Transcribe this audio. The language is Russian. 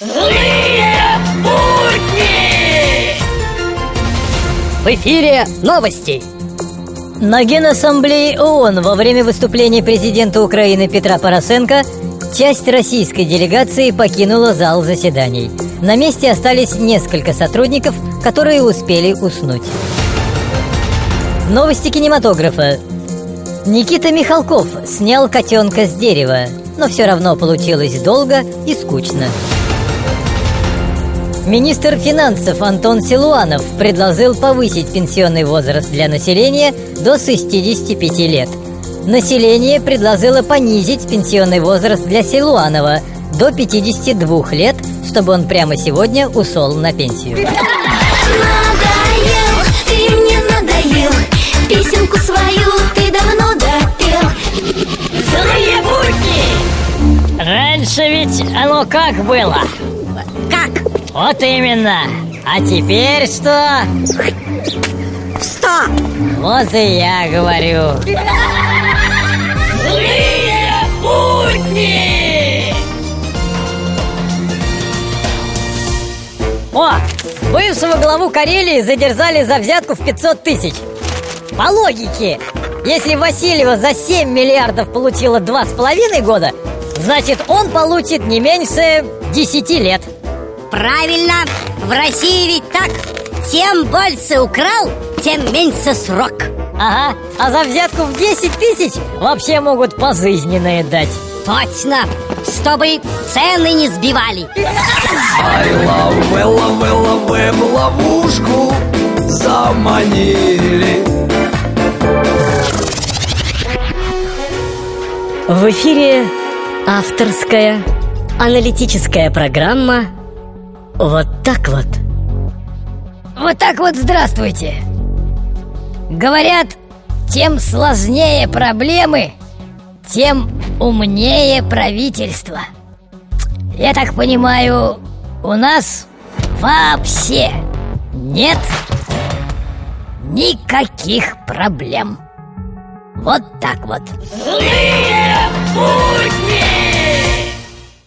Злые будни! В эфире новости! На Генассамблее ООН во время выступления президента Украины Петра Поросенко часть российской делегации покинула зал заседаний. На месте остались несколько сотрудников, которые успели уснуть. Новости кинематографа. Никита Михалков снял котенка с дерева, но все равно получилось долго и скучно. Министр финансов Антон Силуанов предложил повысить пенсионный возраст для населения до 65 лет. Население предложило понизить пенсионный возраст для Силуанова до 52 лет, чтобы он прямо сегодня ушел на пенсию. Надоел, ты мне надоел Песенку свою ты давно допел Злые будни! Раньше ведь оно как было? Как? Вот именно. А теперь что? Что? Вот и я говорю. Злые будни! О, бывшего главу Карелии задержали за взятку в 500 тысяч. По логике, если Васильева за 7 миллиардов получила 2,5 года, значит он получит не меньше 10 лет. Правильно, в России ведь так. Тем больше украл, тем меньше срок. Ага, а за взятку в 10 тысяч вообще могут пожизненное дать. Точно, чтобы цены не сбивали. Ай, лаве, лаве, лаве, в ловушку заманили. В эфире авторская аналитическая программа «Вот так вот». Вот так вот здравствуйте. Говорят, тем сложнее проблемы, тем умнее правительство. Я так понимаю, у нас вообще нет никаких проблем. Вот так вот. Злые будни!